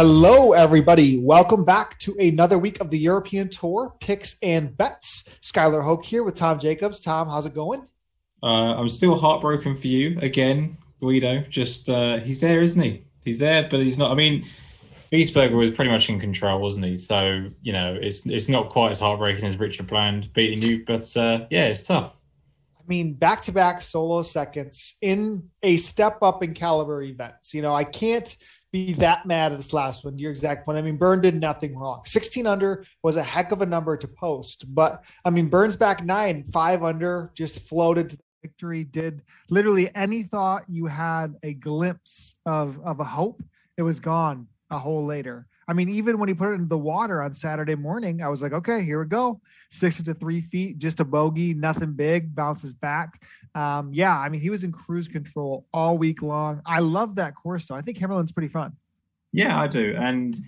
Hello, everybody. Welcome back to another week of the European Tour picks and bets. Skylar Hoke here with Tom Jacobs. Tom, how's it going? Uh, I'm still heartbroken for you again, Guido. Just uh, he's there, isn't he? He's there, but he's not. I mean, Wiesberger was pretty much in control, wasn't he? So you know, it's it's not quite as heartbreaking as Richard Bland beating you, but uh, yeah, it's tough. I mean, back to back solo seconds in a step up in caliber events. You know, I can't be that mad at this last one. Your exact point. I mean, Bernd did nothing wrong. 16 under was a heck of a number to post, but I mean, Bernd's back nine, five under, just floated to the victory. Did literally any thought you had a glimpse of of a hope, it was gone a hole later. I mean, even when he put it in the water on Saturday morning, I was like, okay, here we go. Six to three feet, just a bogey, nothing big, bounces back. Um, yeah, I mean, he was in cruise control all week long. I love that course, so I think Himmerland's pretty fun. Yeah, I do. And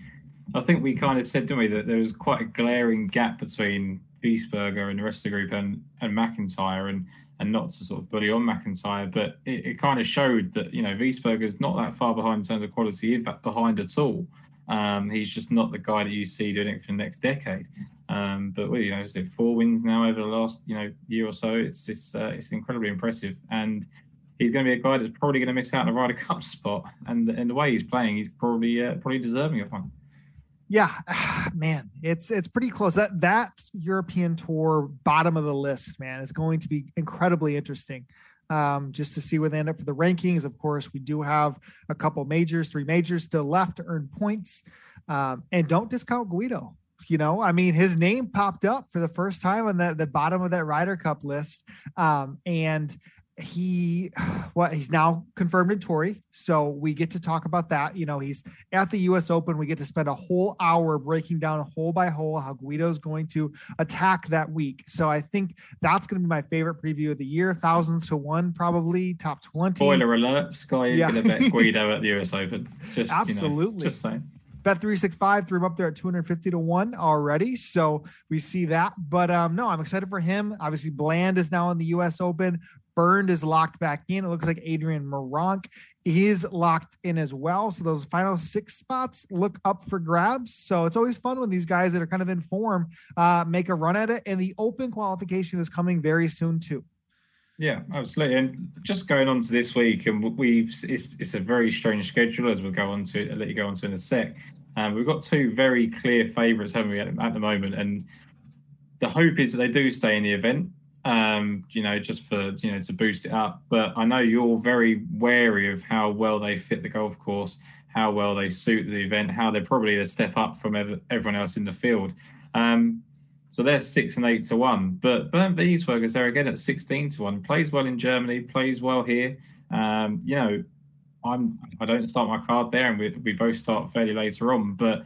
I think we kind of said, didn't we, that there was quite a glaring gap between Wiesberger and the rest of the group and, and MacIntyre and and not to sort of bully on MacIntyre, but it, it kind of showed that, you know, Wiesberger's not that far behind in terms of quality, in fact, behind at all. Um, he's just not the guy that you see doing it for the next decade. Um, but you know, is it four wins now over the last you know year or so? It's it's uh, it's incredibly impressive, and he's going to be a guy that's probably going to miss out on a Ryder Cup spot. And and the way he's playing, he's probably uh, probably deserving of one. Yeah, man, it's it's pretty close. That that European Tour bottom of the list, man, is going to be incredibly interesting um, just to see where they end up for the rankings. Of course, we do have a couple majors, three majors still left to earn points. Um, and don't discount Guido. You know, I mean, his name popped up for the first time on the, the bottom of that Ryder Cup list. Um, and he what he's now confirmed in Torrey. So we get to talk about that. You know, he's at the US Open. We get to spend a whole hour breaking down hole by hole how Guido's going to attack that week. So I think that's going to be my favorite preview of the year. Thousands to one, probably top 20. Spoiler alert, Sky is yeah. going to bet Guido at the US Open. Just absolutely. You know, just saying. Bet 365 threw him up there at 250 to 1 already. So we see that. But um, no, I'm excited for him. Obviously, Bland is now in the US Open. Bernd is locked back in. It looks like Adrian Meronk is locked in as well. So those final six spots look up for grabs. So it's always fun when these guys that are kind of in form uh, make a run at it. And the open qualification is coming very soon too. Yeah, absolutely. And just going on to this week, and we've it's, it's a very strange schedule as we'll go on to I'll let you go on to in a sec. Um, we've got two very clear favourites, haven't we, at, at the moment? And the hope is that they do stay in the event um, you know, just for you know to boost it up. But I know you're very wary of how well they fit the golf course, how well they suit the event, how they're probably a step up from everyone else in the field. Um, so they're six and eight to one. But Bernd Wiesberger's there again at sixteen to one. Plays well in Germany, plays well here. Um, you know, I'm I don't start my card there, and we we both start fairly later on, but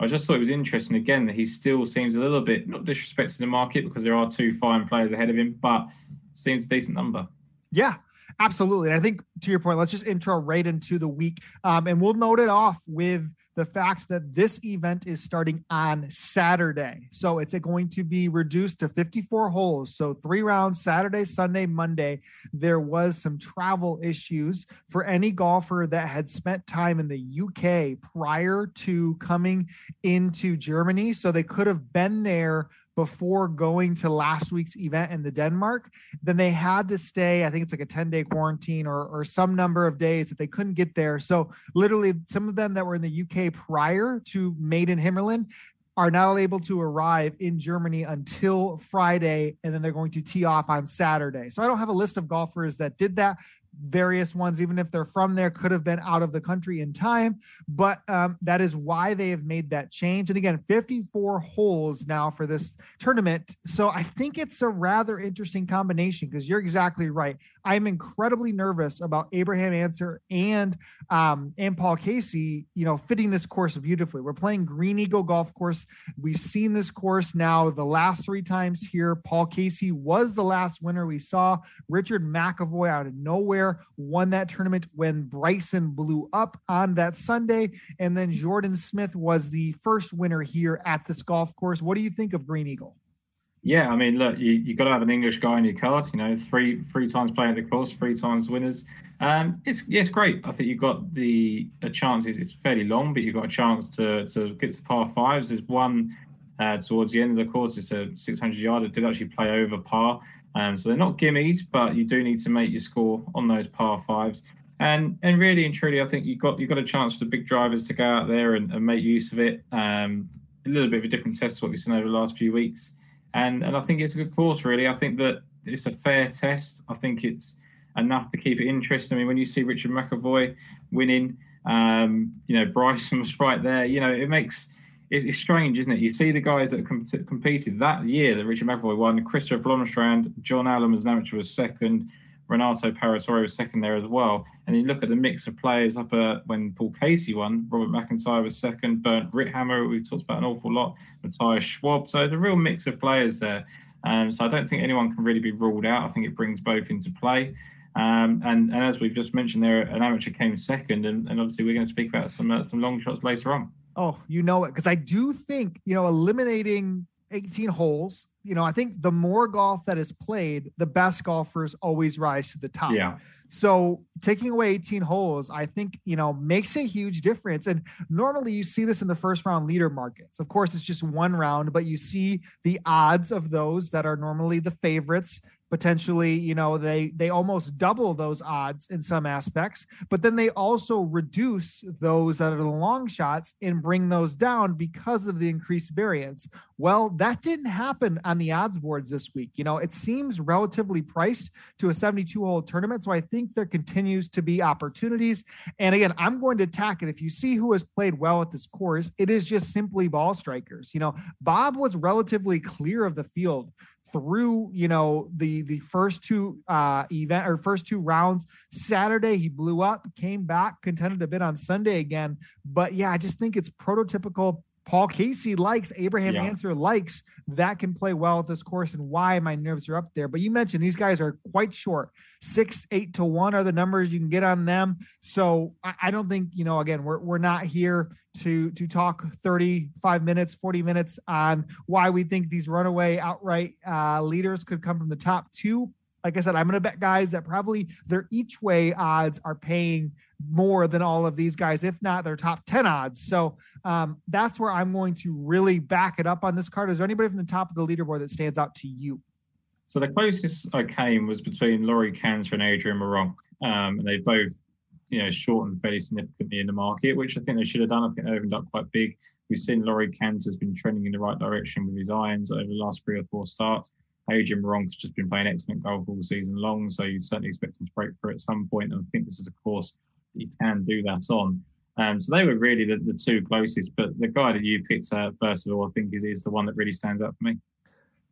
I just thought it was interesting again that he still seems a little bit not disrespecting the market because there are two fine players ahead of him, but seems a decent number. Yeah, absolutely. And I think to your point, let's just intro right into the week, um, and we'll note it off with the fact that this event is starting on Saturday. So it's going to be reduced to 54 holes. So three rounds Saturday, Sunday, Monday. There was some travel issues for any golfer that had spent time in the UK prior to coming into Germany. So they could have been there before going to last week's event in the Denmark, then they had to stay, I think it's like a 10 day quarantine or, or some number of days that they couldn't get there. So literally some of them that were in the UK prior to Made in Himmerland are not able to arrive in Germany until Friday, and then they're going to tee off on Saturday. So I don't have a list of golfers that did that, various ones, even if they're from there, could have been out of the country in time. But um, that is why they have made that change. And again, 54 holes now for this tournament. So I think it's a rather interesting combination because you're exactly right. I'm incredibly nervous about Abraham Ancer and um, and Paul Casey, you know, fitting this course beautifully. We're playing Green Eagle Golf Course. We've seen this course now the last three times here. Paul Casey was the last winner we saw. Richard McEvoy out of nowhere won that tournament when Bryson blew up on that Sunday, and then Jordan Smith was the first winner here at this golf course. What do you think of Green Eagle? Yeah, I mean, look, you you got to have an English guy in your card. You know, three three times playing the course, three times winners. Um, it's yeah, it's great. I think you've got the a chance. It's fairly long, but you've got a chance to to get to par fives. There's one uh, towards the end of the course. It's a 600 yard. It did actually play over par. Um, so they're not gimmies, but you do need to make your score on those par fives. And and really and truly, I think you got you got a chance for the big drivers to go out there and, and make use of it. Um, a little bit of a different test to what we've seen over the last few weeks, and and I think it's a good course. Really, I think that it's a fair test. I think it's enough to keep it interesting. I mean, when you see Richard McEvoy winning, um, you know Bryson was right there. You know, it makes it's, it's, strange, isn't it? You see the guys that com- competed that year that Richard McEvoy won, Christofer Blomstrand, John Allen was an amateur was second, Renato Palazzolo was second there as well. And you look at the mix of players up at, when Paul Casey won, Robert MacIntyre was second, Bernd Ritthammer, we talked about an awful lot, Matthias Schwab. So the real mix of players there. Um, so I don't think anyone can really be ruled out. I think it brings both into play. Um, and, and, as we've just mentioned, there an amateur came second, and, and obviously we're going to speak about some uh, some long shots later on. Oh, you know it. Because I do think, you know, eliminating 18 holes, you know, I think the more golf that is played, the best golfers always rise to the top. Yeah. So taking away 18 holes, I think, you know, makes a huge difference. And normally you see this in the first round leader markets. Of course, it's just one round, but you see the odds of those that are normally the favorites potentially you know they they almost double those odds in some aspects but then they also reduce those that are the long shots and bring those down because of the increased variance. Well that didn't happen on the odds boards this week. You know it seems relatively priced to a 72 hole tournament so i think there continues to be opportunities. And again i'm going to attack it. If you see who has played well at this course it is just simply ball strikers. You know bob was relatively clear of the field through you know the the first two uh event or first two rounds. Saturday he blew up came back contended a bit on sunday again. But yeah i just think it's prototypical Paul Casey likes, Abraham yeah. Ancer likes that can play well at this course and why my nerves are up there. But you mentioned these guys are quite short. Six, eight to one are the numbers you can get on them. So I, I don't think, you know, again, we're, we're not here to to talk 35 minutes, 40 minutes on why we think these runaway outright uh, leaders could come from the top two like I said, I'm going to bet guys that probably their each way odds are paying more than all of these guys, if not their top 10 odds. So um, that's where I'm going to really back it up on this card. Is there anybody from the top of the leaderboard that stands out to you? So the closest I came was between Laurie Canter and Adrian Meronk. Um, and they both, you know, shortened fairly significantly in the market, which I think they should have done. I think they opened up quite big. We've seen Laurie Canter's been trending in the right direction with his irons over the last three or four starts. Adrian Meronk's just been playing excellent golf all season long, so you certainly expect him to break through at some point. And I think this is a course you can do that on. Um, so they were really the, the two closest, but the guy that you picked uh, first of all, I think is, is the one that really stands out for me.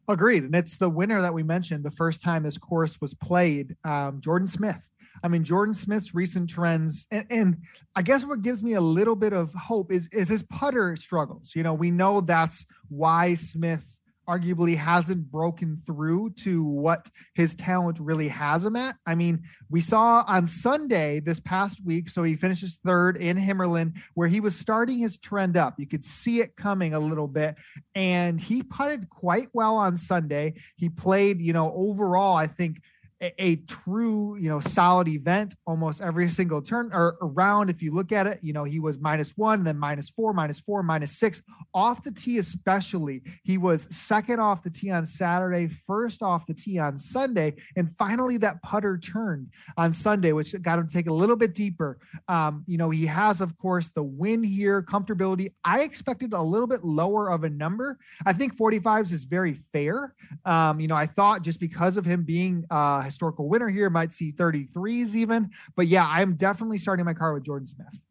Agreed, and it's the winner that we mentioned the first time this course was played, um, Jordan Smith. I mean, Jordan Smith's recent trends, and, and, I guess what gives me a little bit of hope is is his putter struggles. You know, we know that's why Smith arguably hasn't broken through to what his talent really has him at. I mean, we saw on Sunday this past week, so he finishes third in Himmerland, where he was starting his trend up. You could see it coming a little bit, and he putted quite well on Sunday. He played, you know, overall, I think a, a, true, you know, solid event almost every single turn or around. If you look at it, you know, he was minus one, then minus four, minus four, minus six off the tee, especially. He was second off the tee on Saturday, first off the tee on Sunday, and finally that putter turned on Sunday, which got him to take a little bit deeper. Um, you know, he has, of course, the win here, comfortability. I expected a little bit lower of a number. I think 45s is very fair. Um, you know, I thought just because of him being uh historical winner here. Might see 33s even. But yeah, I'm definitely starting my car with Jordan Smith.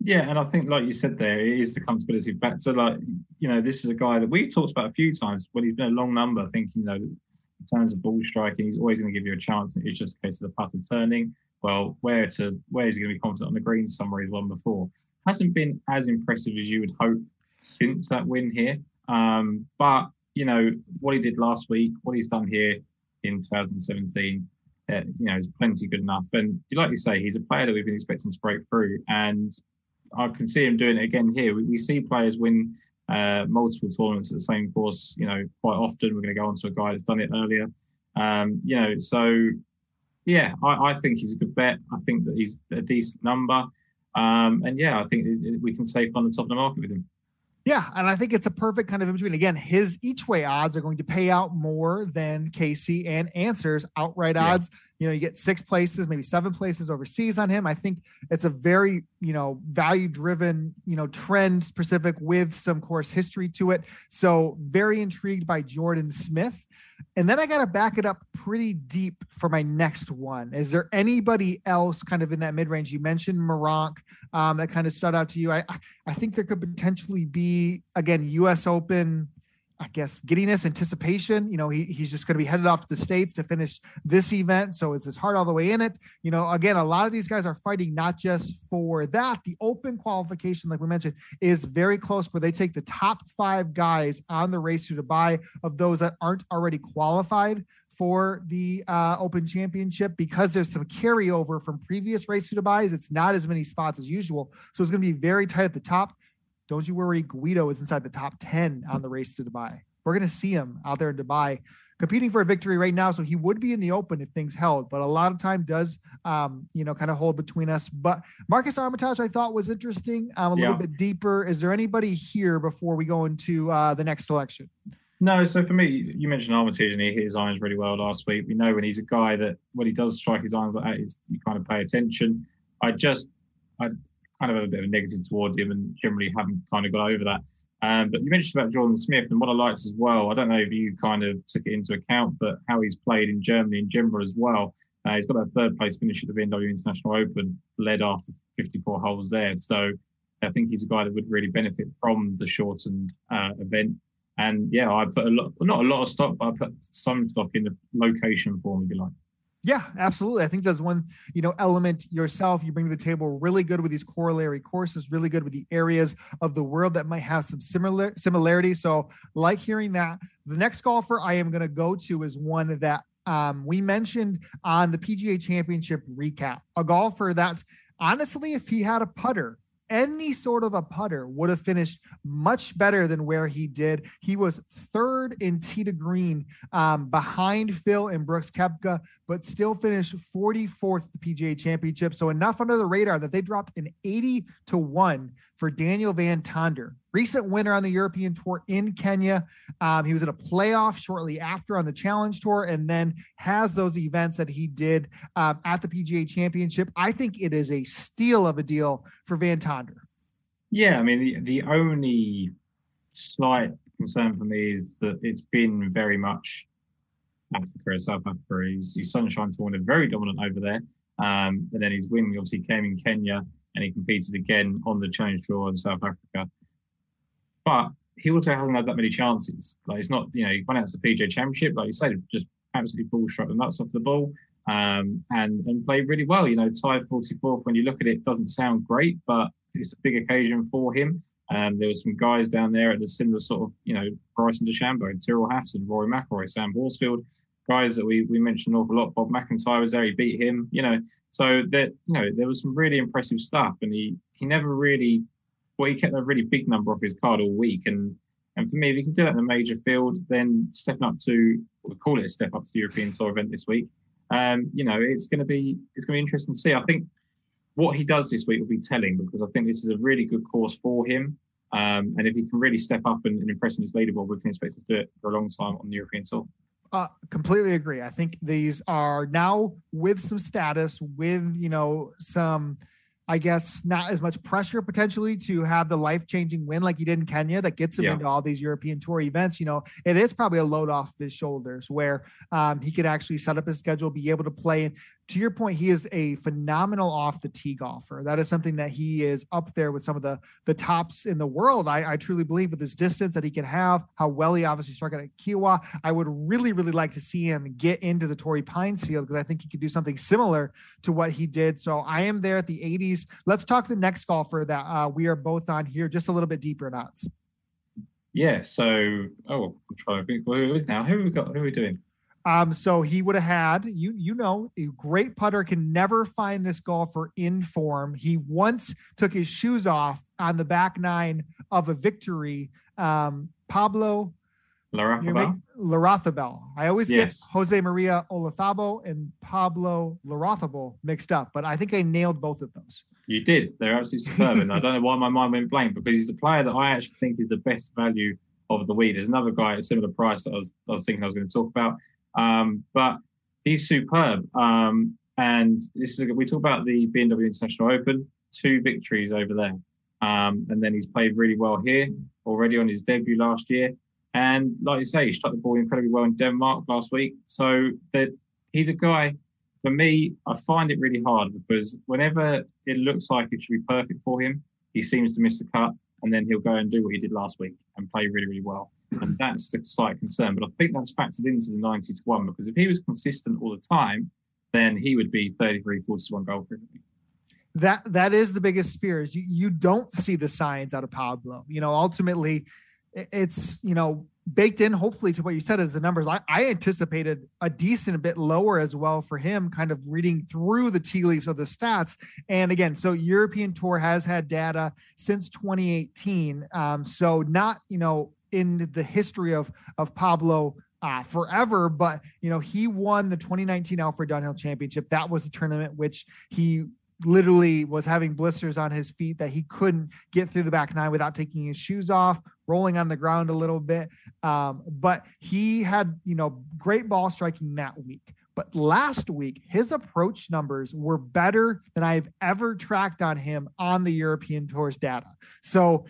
Yeah, and I think, like you said, there it is the comfortability factor. So like, you know, this is a guy that we've talked about a few times when he's been a long number. Thinking, you know, in terms of ball striking, he's always going to give you a chance. It's just a case of the putter turning. Well, where to where is he going to be confident on the green somewhere he's won before? Hasn't been as impressive as you would hope since that win here. Um, but you know what he did last week, what he's done here in 2017, uh, you know, is plenty good enough. And like you say, he's a player that we've been expecting to break through, and I can see him doing it again here. We, we see players win uh, multiple tournaments at the same course. You know, quite often we're going to go on to a guy that's done it earlier. Um, you know, so yeah, I, I, think he's a good bet. I think that he's a decent number. Um, and yeah, I think we can take on the top of the market with him. Yeah, and I think it's a perfect kind of in between. Again, his each way odds are going to pay out more than Casey and Ancer's outright yeah. odds. You know, you get six places, maybe seven places overseas on him. I think it's a very, you know, value driven, you know, trend specific with some course history to it. So very intrigued by Jordan Smith. And then I got to back it up pretty deep for my next one. Is there anybody else kind of in that mid range? You mentioned Meronk um, that kind of stood out to you. I I think there could potentially be again U.S. Open I guess giddiness, anticipation. You know, he, he's just going to be headed off to the states to finish this event. So is his heart all the way in it? You know, again, a lot of these guys are fighting not just for that. The open qualification, like we mentioned, is very close where they take the top five guys on the race to Dubai of those that aren't already qualified for the uh, Open Championship because there's some carryover from previous race to Dubai. It's not as many spots as usual, so it's going to be very tight at the top. Don't you worry, Guido is inside the top 10 on the race to Dubai. We're going to see him out there in Dubai competing for a victory right now. So he would be in the open if things held, but a lot of time does, um, you know, kind of hold between us. But Marcus Armitage, I thought was interesting, um, a yeah. little bit deeper. Is there anybody here before we go into uh, the next selection? No, so for me, you mentioned Armitage and he hit his irons really well last week. We know when he's a guy that when he does strike his irons like that, you kind of pay attention. I just, I, kind of a bit of a negative towards him and generally haven't kind of got over that. Um, but you mentioned about Jordan Smith and what I liked as well. I don't know if you kind of took it into account, but how he's played in Germany in general as well. Uh, he's got a third place finish at the BMW International Open, led after 54 holes there. So I think he's a guy that would really benefit from the shortened uh, event. And yeah, I put a lot, not a lot of stock, but I put some stock in the location for him, if you like. Yeah, absolutely. I think that's one, you know, element yourself you bring to the table really good with these corollary courses, really good with the areas of the world that might have some similar similarity. So, like hearing that. The next golfer I am going to go to is one that um, we mentioned on the PGA Championship recap. A golfer that honestly, if he had a putter, any sort of a putter would have finished much better than where he did. He was third in tee to green um, behind Phil and Brooks Koepka, but still finished 44th the PGA Championship. So enough under the radar that they dropped an 80 to 1 for Daniel Van Tonder recent winner on the European Tour in Kenya. Um, he was in a playoff shortly after on the Challenge Tour, and then has those events that he did um, at the PGA Championship. I think it is a steal of a deal for Van Tonder. Yeah, I mean the, the only slight concern for me is that it's been very much Africa, South Africa. He's, he's Sunshine Tournament, very dominant over there. Um, and then his win obviously came in Kenya and he competed again on the Challenge Tour in South Africa. But he also hasn't had that many chances. Like it's not, you know, he went out to the PGA Championship, like you said, just absolutely ball struck the nuts off the ball, um, and and played really well. You know, tied 44th. When you look at it, doesn't sound great, but it's a big occasion for him. Um, there were some guys down there at the similar sort of, you know, Bryson DeChambeau, Tyrrell Hatton, Rory McIlroy, Sam Horsfield, guys that we we mentioned an awful lot. Bob MacIntyre was there; he beat him. You know, so that you know there was some really impressive stuff, and he he never really well, he kept a really big number off his card all week. And and for me, if he can do that in a major field, then stepping up to we call it a step up to the European Tour event this week. Um, you know, it's going to be it's going to be interesting to see. I think what he does this week will be telling because I think this is a really good course for him. Um, and if he can really step up and, and impress in his leaderboard, we can expect to do it for a long time on the European Tour. Uh, completely agree. I think these are now with some status, with you know some I guess not as much pressure potentially to have the life changing win like he did in Kenya that gets him yeah. into all these European Tour events. You know, it is probably a load off his shoulders where um, he could actually set up his schedule, be able to play to your point, he is a phenomenal off the tee golfer. That is something that he is up there with some of the the tops in the world. I, I truly believe with his distance that he can have, how well he obviously struck it at Kiawah. I would really, really like to see him get into the Torrey Pines field because I think he could do something similar to what he did. So I am there at the 80s. Let's talk the next golfer that uh, we are both on here, just a little bit deeper in odds. Yeah. So, oh, I'm trying to think. Who is now? Who we got? Who are we doing? Um, so he would have had you you know a great putter can never find this golfer in form. He once took his shoes off on the back nine of a victory Um, Pablo Larrazabal. I always yes. get Jose Maria Olazabal and Pablo Larrazabal mixed up, but I think I nailed both of those. You did. They're absolutely superb. and I don't know why my mind went blank because he's the player that I actually think is the best value of the week. There's another guy at a similar price that I was, I was thinking I was going to talk about. Um, but he's superb. Um, and this is we talk about the BMW International Open, two victories over there. Um, and then he's played really well here already on his debut last year. And like you say, he struck the ball incredibly well in Denmark last week. So that he's a guy. For me, I find it really hard because whenever it looks like it should be perfect for him, he seems to miss the cut, and then he'll go and do what he did last week and play really, really well. And that's the slight concern. But I think that's factored into the 90 to 1 because if he was consistent all the time, then he would be 33, 40 to 1 goal for him that that is the biggest fear is you, you don't see the signs out of Pablo. You know, ultimately it's you know baked in hopefully to what you said is the numbers I, I anticipated a decent bit lower as well for him kind of reading through the tea leaves of the stats and again so european tour has had data since 2018 um, so not you know in the history of of pablo uh, forever, but you know he won the 2019 Alfred Dunhill Championship. That was a tournament which he literally was having blisters on his feet that he couldn't get through the back nine without taking his shoes off, rolling on the ground a little bit. Um, but he had, you know, great ball striking that week. But last week, his approach numbers were better than I've ever tracked on him on the European Tours data. So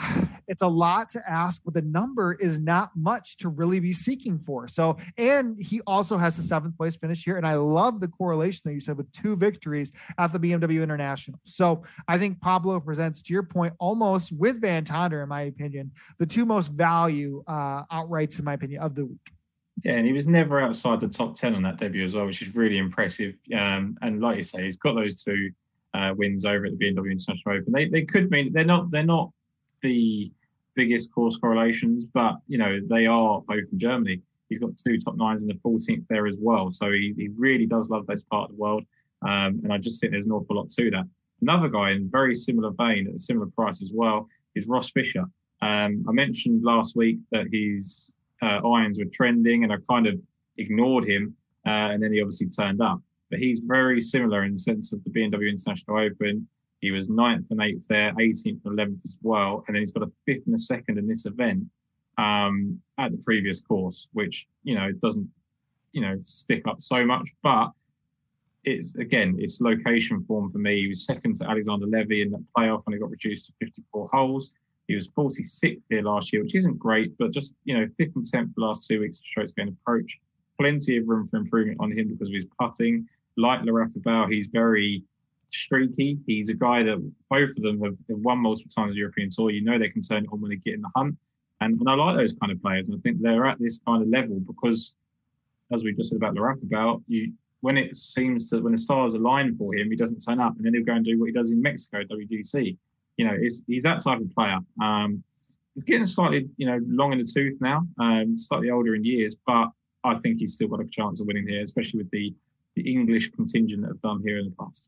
it's a lot to ask, but the number is not much to really be seeking for. So, and he also has a seventh place finish here. And I love the correlation that you said with two victories at the BMW International. So I think Pablo presents, to your point, almost with Van Tonder, in my opinion, the two most value uh, outrights, in my opinion, of the week. Yeah, and he was never outside the top 10 on that debut as well, which is really impressive. Um, and like you say, he's got those two uh, wins over at the BMW International Open. They, they could mean they're not they're not the biggest course correlations, but you know they are both in Germany. He's got two top nines and the 14th there as well, so he, he really does love this part of the world. Um, and I just think there's an awful lot to that. Another guy in very similar vein at a similar price as well is Ross Fisher. Um, I mentioned last week that his uh, irons were trending, and I kind of ignored him, uh, and then he obviously turned up. But he's very similar in the sense of the BMW International Open. He was ninth and eighth there, 18th and 11th as well. And then he's got a fifth and a second in this event um, at the previous course, which, you know, doesn't, you know, stick up so much. But it's, again, it's location form for me. He was second to Alexander Levy in that playoff and he got reduced to 54 holes. He was 46th here last year, which isn't great, but just, you know, fifth and 10th the last two weeks to of strokes gain approach. Plenty of room for improvement on him because of his putting. Like Larrazabal, he's very streaky. He's a guy that both of them have, have won multiple times the European Tour. You know they can turn it on when they get in the hunt. And, and I like those kind of players. And I think they're at this kind of level because, as we just said about Larrazabal, you when it seems that when the stars align for him, he doesn't turn up, and then he'll go and do what he does in Mexico, WGC. You know, he's that type of player. Um, he's getting slightly, you know, long in the tooth now, um, slightly older in years, but I think he's still got a chance of winning here, especially with the the English contingent that have done here in the past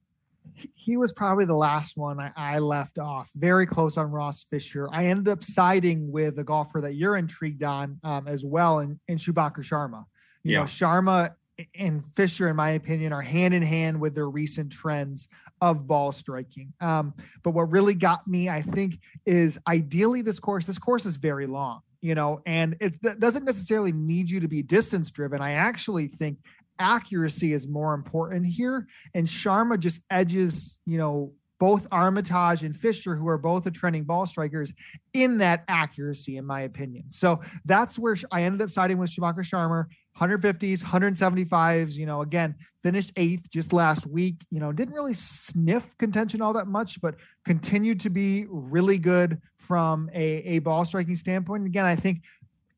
he was probably the last one I, I, left off. Very close on Ross Fisher. I ended up siding with a golfer that you're intrigued on um, as well, in, in Shubhankar Sharma. You yeah. know, Sharma and Fisher, in my opinion, are hand in hand with their recent trends of ball striking. Um, but what really got me, I think, is ideally this course. This course is very long you know, and it doesn't necessarily need you to be distance driven. I actually think accuracy is more important here. And Sharma just edges, you know, both Armitage and Fisher, who are both a trending ball strikers, in that accuracy, in my opinion. So that's where I ended up siding with Shubhankar Sharma, 150s, 175s. You know, again, finished eighth just last week. You know, didn't really sniff contention all that much, but continued to be really good from a, a ball striking standpoint. Again, I think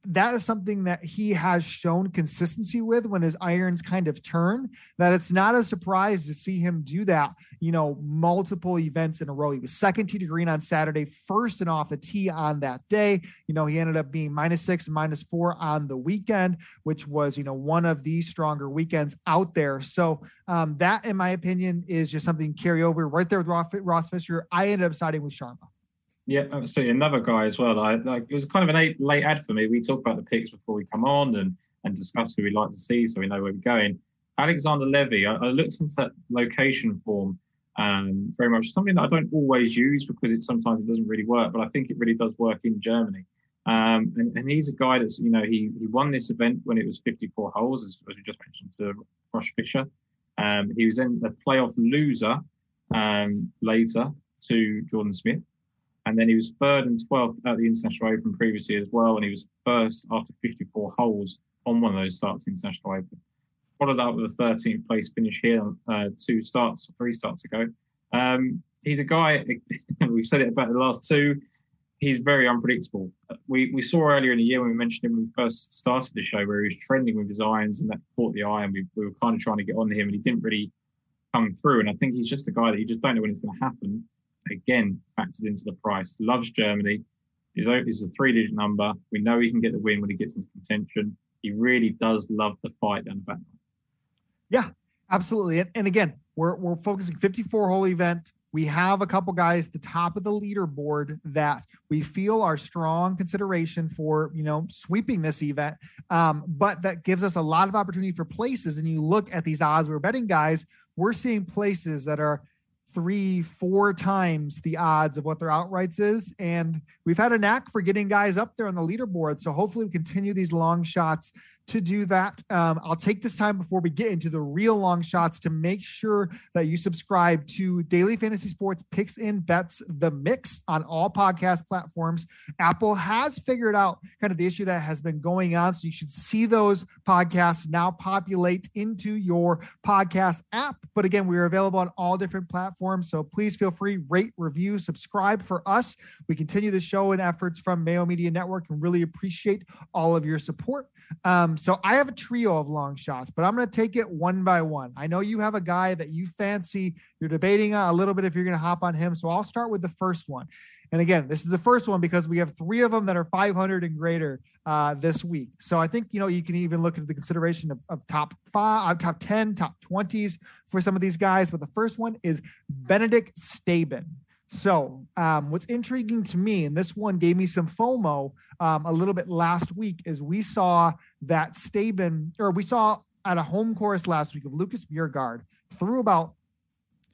that is something that he has shown consistency with when his irons kind of turn that it's not a surprise to see him do that you know multiple events in a row. He was second tee to green on saturday first and off the tee on that day. You know he ended up being minus six minus four on the weekend which was you know one of the stronger weekends out there. So um, that in my opinion is just something carry over. Right there with ross fisher i ended up siding with sharma Yeah, absolutely. Another guy as well. I, like it was kind of an late ad for me. We talk about the picks before we come on and and discuss who we'd like to see, so we know where we're going. Alexander Levy. I, I looked into that location form. Um, very much something that I don't always use because it sometimes it doesn't really work, but I think it really does work in Germany. Um, and, and, he's a guy that's you know he he won this event when it was 54 holes, as, as we just mentioned to Ross Fisher. Um, he was in the playoff loser um, later to Jordan Smith. And then he was third and 12th at the International Open previously as well. And he was first after 54 holes on one of those starts in the International Open. Followed up with a 13th place finish here, uh, two starts, three starts ago. Um, he's a guy, we've said it about the last two, he's very unpredictable. We, we saw earlier in the year when we mentioned him when we first started the show where he was trending with his irons and that caught the eye and we, we were kind of trying to get on to him and he didn't really come through. And I think he's just a guy that you just don't know when it's going to happen. Again, factored into the price. Loves Germany. He's a, three digit number. We know he can get the win when he gets into contention. He really does love the fight down the back. Yeah, absolutely. And, and again, we're, we're focusing 54 hole event. We have a couple guys at the top of the leaderboard that we feel are strong consideration for, you know, sweeping this event. Um, but that gives us a lot of opportunity for places. And you look at these odds we're betting guys, we're seeing places that are three, four times the odds of what their outrights is. And we've had a knack for getting guys up there on the leaderboard. So hopefully we continue these long shots to do that. Um, I'll take this time before we get into the real long shots to make sure that you subscribe to Daily Fantasy Sports Picks and Bets, the mix on all podcast platforms. Apple has figured out kind of the issue that has been going on. So you should see those podcasts now populate into your podcast app. But again, we are available on all different platforms. So please feel free, rate, review, subscribe for us. We continue the show and efforts from Mayo Media Network and really appreciate all of your support. Um, so I have a trio of long shots, but I'm going to take it one by one. I know you have a guy that you fancy. You're debating a little bit if you're going to hop on him. So I'll start with the first one. And again, this is the first one because we have three of them that are 500 and greater uh, this week. So I think you know you can even look at the consideration of, of top five, uh, top 10, top 20s for some of these guys. But the first one is Benedict Staben. So, um, what's intriguing to me, and this one gave me some FOMO um, a little bit last week, is we saw that Staben, or we saw at a home course last week of Lucas Bjerregaard through about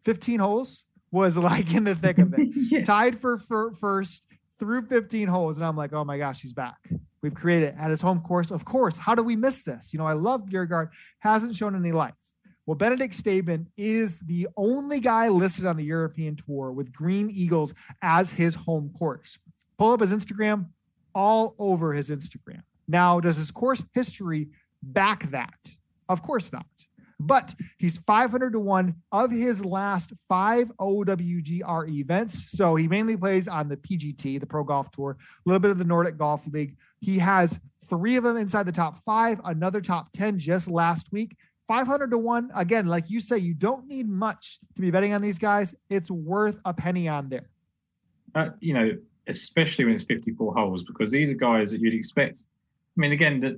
15 holes, was like in the thick of it, yeah. tied for, for first through 15 holes. And I'm like, oh my gosh, he's back. We've created at his home course. Of course, how do we miss this? You know, I love Bjerregaard, hasn't shown any life. Well, Benedict Staben is the only guy listed on the European tour with Green Eagles as his home course. Pull up his Instagram, all over his Instagram. Now, does his course history back that? Of course not. But he's 500 to 1 of his last five OWGR events. So he mainly plays on the PGT, the Pro Golf Tour, a little bit of the Nordic Golf League. He has three of them inside the top five, another top 10 just last week. 500 to 1 again like you say you don't need much to be betting on these guys. It's worth a penny on there. Uh, you know especially when it's 54 holes because these are guys that you'd expect. I mean again the,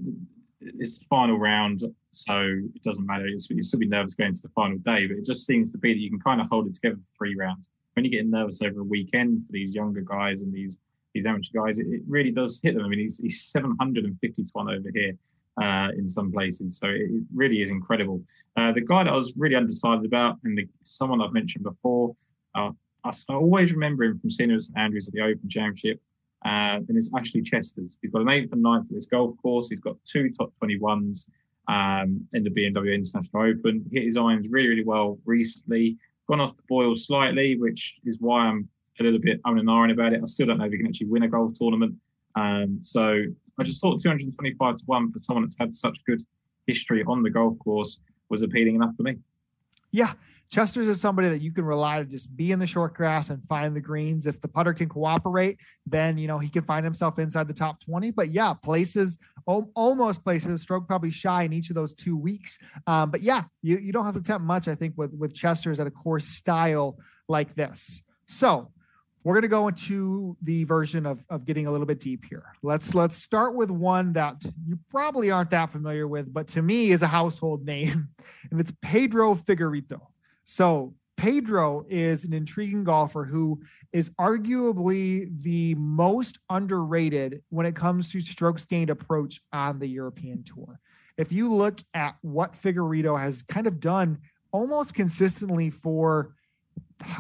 it's the final round so it doesn't matter. You still be nervous going to the final day but it just seems to be that you can kind of hold it together for three rounds. When you get nervous over a weekend for these younger guys and these these amateur guys it, really does hit them. I mean he's, he's 750 to 1 over here uh, in some places. So it really is incredible. Uh, the guy that I was really undecided about, and the, someone I've mentioned before, uh, I, I, always remember him from St Andrews at the Open Championship, uh, and it's Ashley Chesters. He's got an eighth and ninth at this golf course. He's got two top 21s um, in the BMW International Open. Hit his irons really, really well recently. Gone off the boil slightly, which is why I'm a little bit on and about it. I still don't know if he can actually win a golf tournament. Um, so I just thought 225 to 1 for someone that's had such good history on the golf course was appealing enough for me. Yeah. Chesters is somebody that you can rely to just be in the short grass and find the greens. If the putter can cooperate, then you know he can find himself inside the top 20. But yeah, places almost places, stroke probably shy in each of those two weeks. Um, but yeah, you, you don't have to tempt much, I think, with with Chesters at a course style like this. So we're going to go into the version of, of getting a little bit deep here. Let's let's start with one that you probably aren't that familiar with, but to me is a household name, and it's Pedro Figueiredo. So Pedro is an intriguing golfer who is arguably the most underrated when it comes to strokes gained approach on the European Tour. If you look at what Figueiredo has kind of done almost consistently for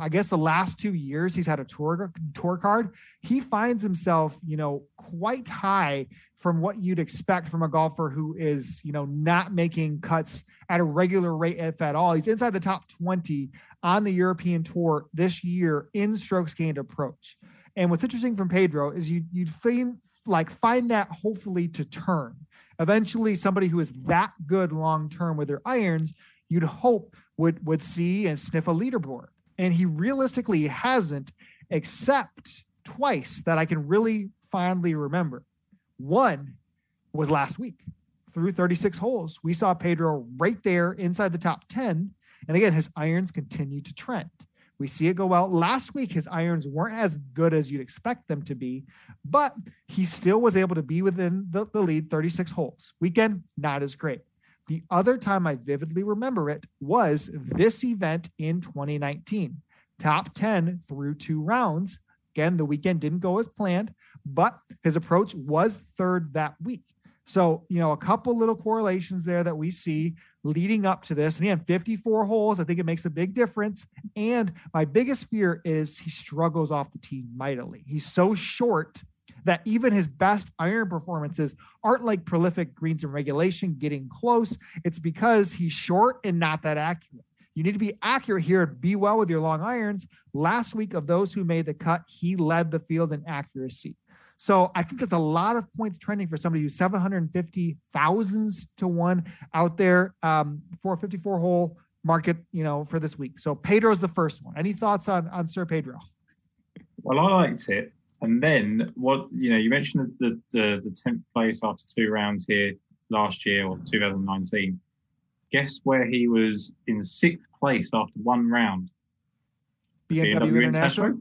I guess the last two years he's had a tour tour card. He finds himself, you know, quite high from what you'd expect from a golfer who is, you know, not making cuts at a regular rate if at all. He's inside the top 20 on the European tour this year in strokes gained approach. And what's interesting from Pedro is you you'd find like find that hopefully to turn. Eventually, somebody who is that good long term with their irons, you'd hope would would see and sniff a leaderboard and he realistically hasn't, except twice that I can really fondly remember. One was last week through 36 holes. We saw Pedro right there inside the top 10. And again, his irons continue to trend. We see it go well. Last week, his irons weren't as good as you'd expect them to be, but he still was able to be within the, the lead 36 holes. Weekend, not as great. The other time I vividly remember it was this event in 2019. Top 10 through two rounds. Again, the weekend didn't go as planned, but his approach was third that week. So, you know, a couple little correlations there that we see leading up to this. And again, 54 holes, I think it makes a big difference. And my biggest fear is he struggles off the tee mightily. He's so short that even his best iron performances aren't like prolific greens and regulation getting close. It's because he's short and not that accurate. You need to be accurate here be well with your long irons. Last week, of those who made the cut, he led the field in accuracy. So I think that's a lot of points trending for somebody who's 750 thousands to one out there um, for a 54 hole market, you know, for this week. So Pedro's the first one. Any thoughts on on Sir Pedro? Well, I liked it. And then what you know, you mentioned the the, the tenth place after two rounds here last year or 2019. Guess where he was in sixth place after one round? BMW, BMW International.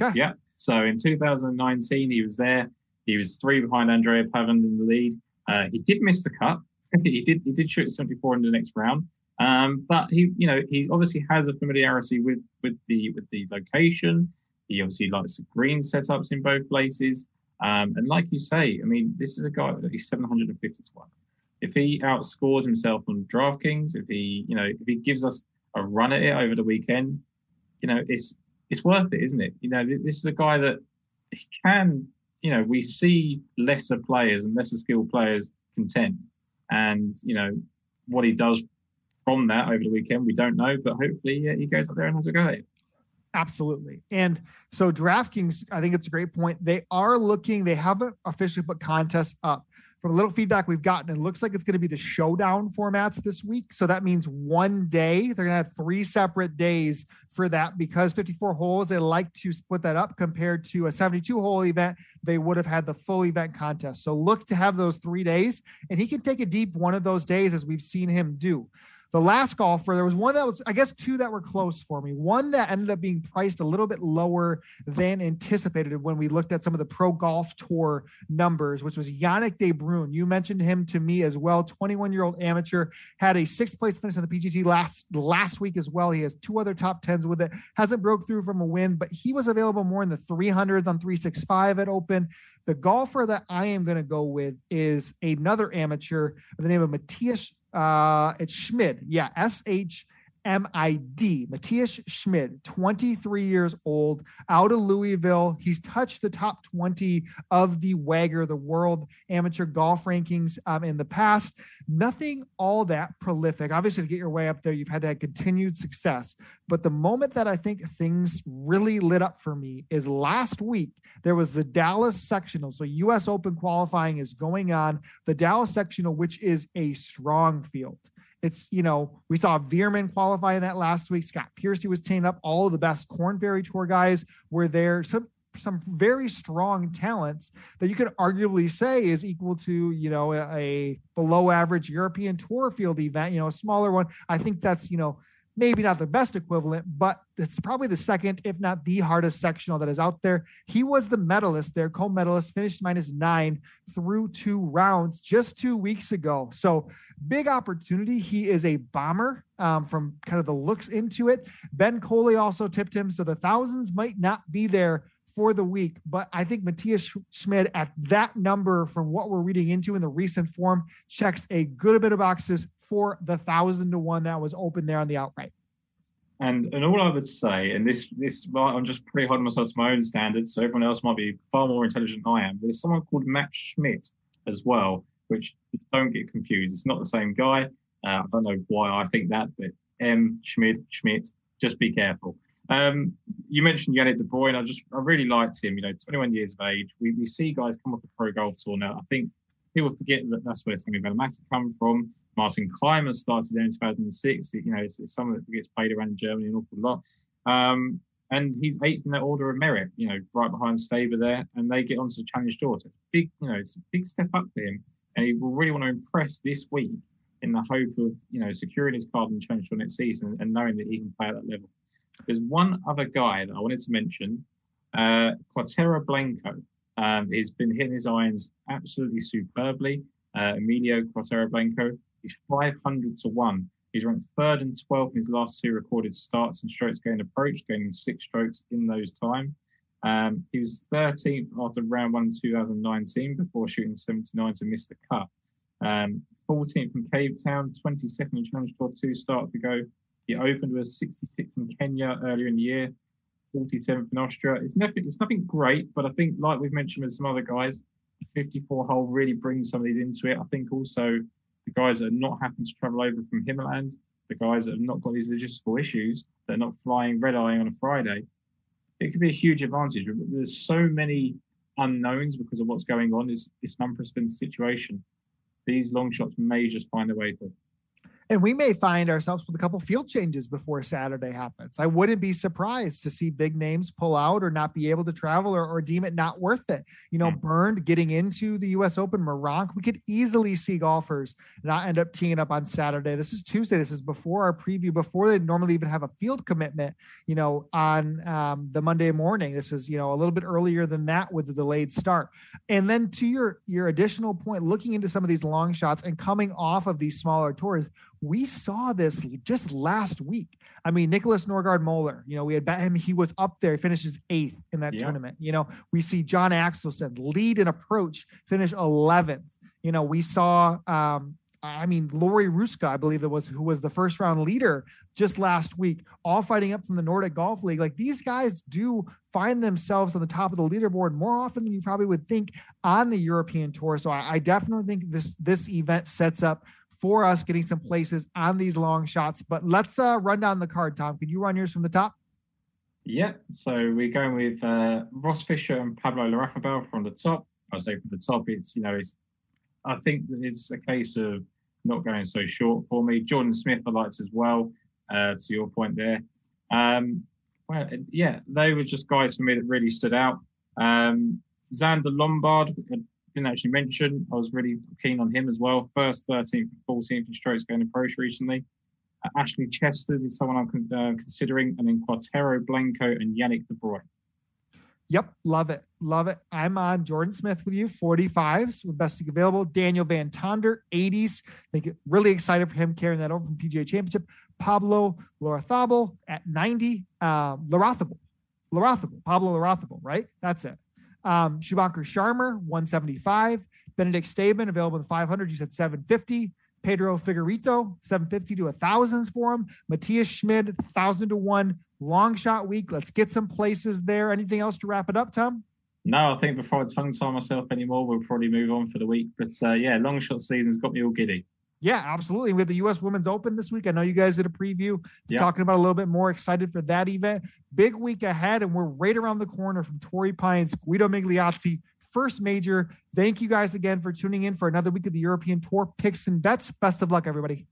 Okay. Yeah. So in 2019, he was there. He was three behind Andrea Pavan in the lead. Uh, he did miss the cut. he did. He did shoot 74 in the next round. Um, but he, you know, he obviously has a familiarity with with the with the location. He obviously likes the green setups in both places. Um, and like you say, I mean, this is a guy that he's 750 to 1. If he outscores himself on DraftKings, if he, you know, if he gives us a run at it over the weekend, you know, it's it's worth it, isn't it? You know, this is a guy that can, you know, we see lesser players and lesser skilled players contend. And, you know, what he does from that over the weekend, we don't know, but hopefully yeah, he goes up there and has a go. Absolutely. And so DraftKings, I think it's a great point. They are looking, they haven't officially put contests up. From a little feedback we've gotten, it looks like it's going to be the showdown formats this week. So that means one day, they're going to have three separate days for that because 54 holes, they like to split that up compared to a 72 hole event. They would have had the full event contest. So look to have those three days, and he can take a deep one of those days as we've seen him do the last golfer, there was one that was, I guess, two that were close for me. One that ended up being priced a little bit lower than anticipated when we looked at some of the pro golf tour numbers, which was Yannick De Bruin. You mentioned him to me as well. 21 year old amateur had a sixth place finish on the PGT last last week as well. He has two other top tens with it. Hasn't broke through from a win, but he was available more in the 300s on 365 at Open. The golfer that I am going to go with is another amateur by the name of Matthias uh, it's Schmid. Yeah, S H M I D. Matthias Schmid, 23 years old, out of Louisville. He's touched the top 20 of the WAGR, the World Amateur Golf Rankings, um, in the past. Nothing all that prolific. Obviously, to get your way up there, you've had to have continued success. But the moment that I think things really lit up for me is last week. There was the Dallas sectional. So, U.S. Open qualifying is going on. The Dallas sectional, which is a strong field. It's, you know, we saw Veerman qualify in that last week. Scott Piercy was teaming up. All of the best Corn Ferry Tour guys were there. Some some very strong talents that you could arguably say is equal to you know a, a below average European Tour field event. You know, a smaller one. I think that's you know maybe not the best equivalent, but it's probably the second, if not the hardest sectional that is out there. He was the medalist there, co medalist, finished minus nine through two rounds just two weeks ago. So, big opportunity. He is a bomber um, from kind of the looks into it. Ben Coley also tipped him. So, the thousands might not be there for the week. But I think Matthias Schmid at that number, from what we're reading into in the recent form, checks a good bit of boxes for the thousand to one that was open there on the outright. And and all I would say, and this this I'm just pretty holding myself to my own standards, so everyone else might be far more intelligent than I am. There's someone called Matt Schmidt as well, which don't get confused. It's not the same guy. Uh, I don't know why I think that, but M Schmidt Schmidt. Just be careful. Um, you mentioned Yannick De Bruyne. I just I really liked him. You know, 21 years of age. We, we see guys come off the pro golf tour now. I think people forget that that's where Sami Välimäki come from. Martin Kaymer started there in 2006. You know, it's, it's someone that gets played around Germany an awful lot. Um, and he's eighth in that order of merit. You know, right behind Staben there, and they get onto the Challenge Tour. So it's big. You know, it's a big step up for him, and he will really want to impress this week in the hope of you know securing his card in the Challenge Tour next season and knowing that he can play at that level. There's one other guy that I wanted to mention, uh, Cuartero Blanco. Um, he's been hitting his irons absolutely superbly. Uh, Emilio Cuartero Blanco, he's 500 to 1. He's ranked third and 12th in his last two recorded starts and strokes gained approach, gaining six strokes in those time. Um, he was 13th after round one in 2019 before shooting 79 to miss the cut. Um, 14th from Cape Town, 22nd in Challenge Tour, two starts to go. He opened with 66 in Kenya earlier in the year, 47th in Austria. It's nothing, it's nothing great, but I think, like we've mentioned with some other guys, the 54 hole really brings some of these into it. I think also the guys that are not having to travel over from Himmerland, the guys that have not got these logistical issues, they're not flying red eye on a Friday, it could be a huge advantage. There's so many unknowns because of what's going on. It's, it's an unprecedented situation. These long shots may just find a way to and we may find ourselves with a couple field changes before Saturday happens. I wouldn't be surprised to see big names pull out or not be able to travel or, or deem it not worth it. You know, mm. Bernd getting into the U.S. Open, Meronk, we could easily see golfers not end up teeing up on Saturday. This is Tuesday. This is before our preview, before they normally even have a field commitment. You know, on um, the Monday morning. This is you know a little bit earlier than that with the delayed start. And then to your your additional point, looking into some of these long shots and coming off of these smaller tours we saw this just last week. I mean, Nicholas Norgard Moller, you know, we had bet him, he was up there, he finishes eighth in that yeah. tournament. You know, we see John Axelsen lead and approach, finish 11th. You know, we saw, um, I mean, Lauri Ruuska, I believe it was who was the first round leader just last week, all fighting up from the Nordic Golf League. Like these guys do find themselves on the top of the leaderboard more often than you probably would think on the European tour. So I, I definitely think this this event sets up for us getting some places on these long shots. But let's uh, run down the card, Tom. Can you run yours from the top? Yeah. So we're going with uh, Ross Fisher and Pablo Larrazabal from the top. I say from the top, it's you know, it's. I think it's a case of not going so short for me. Jordan Smith, I liked as well. Uh, to your point there. Um, well, yeah, they were just guys for me that really stood out. Um, Zander Lombard, didn't actually mention. I was really keen on him as well. First, 13th, 14th in strokes going approach recently. Uh, Ashley Chester is someone I'm uh, considering, and then Cuartero Blanco and Jannik de Bruyn. Yep, love it, love it. I'm on Jordan Smith with you, 45s with best available. Daniel Van Tonder, 80s. I think really excited for him carrying that over from PGA Championship. Pablo Larrazabal at 90. Uh, Larrazabal, Larrazabal, Pablo Larrazabal, right? That's it. Um, Shubhankar Sharma, 175. Benedict Staben, available in 500. You said 750. Pedro Figueiredo, 750 to a thousands for him. Matthias Schmid, 1,000 to 1. Long shot week. Let's get some places there. Anything else to wrap it up, Tom? No, I think before I tongue tie myself anymore, we'll probably move on for the week. But uh, yeah, long shot season's got me all giddy. Yeah, absolutely. We have the U.S. Women's Open this week. I know you guys did a preview, yep. talking about a little bit more. Excited for that event. Big week ahead, and we're right around the corner from Torrey Pines, Guido Migliozzi, first major. Thank you guys again for tuning in for another week of the European Tour picks and bets. Best of luck, everybody.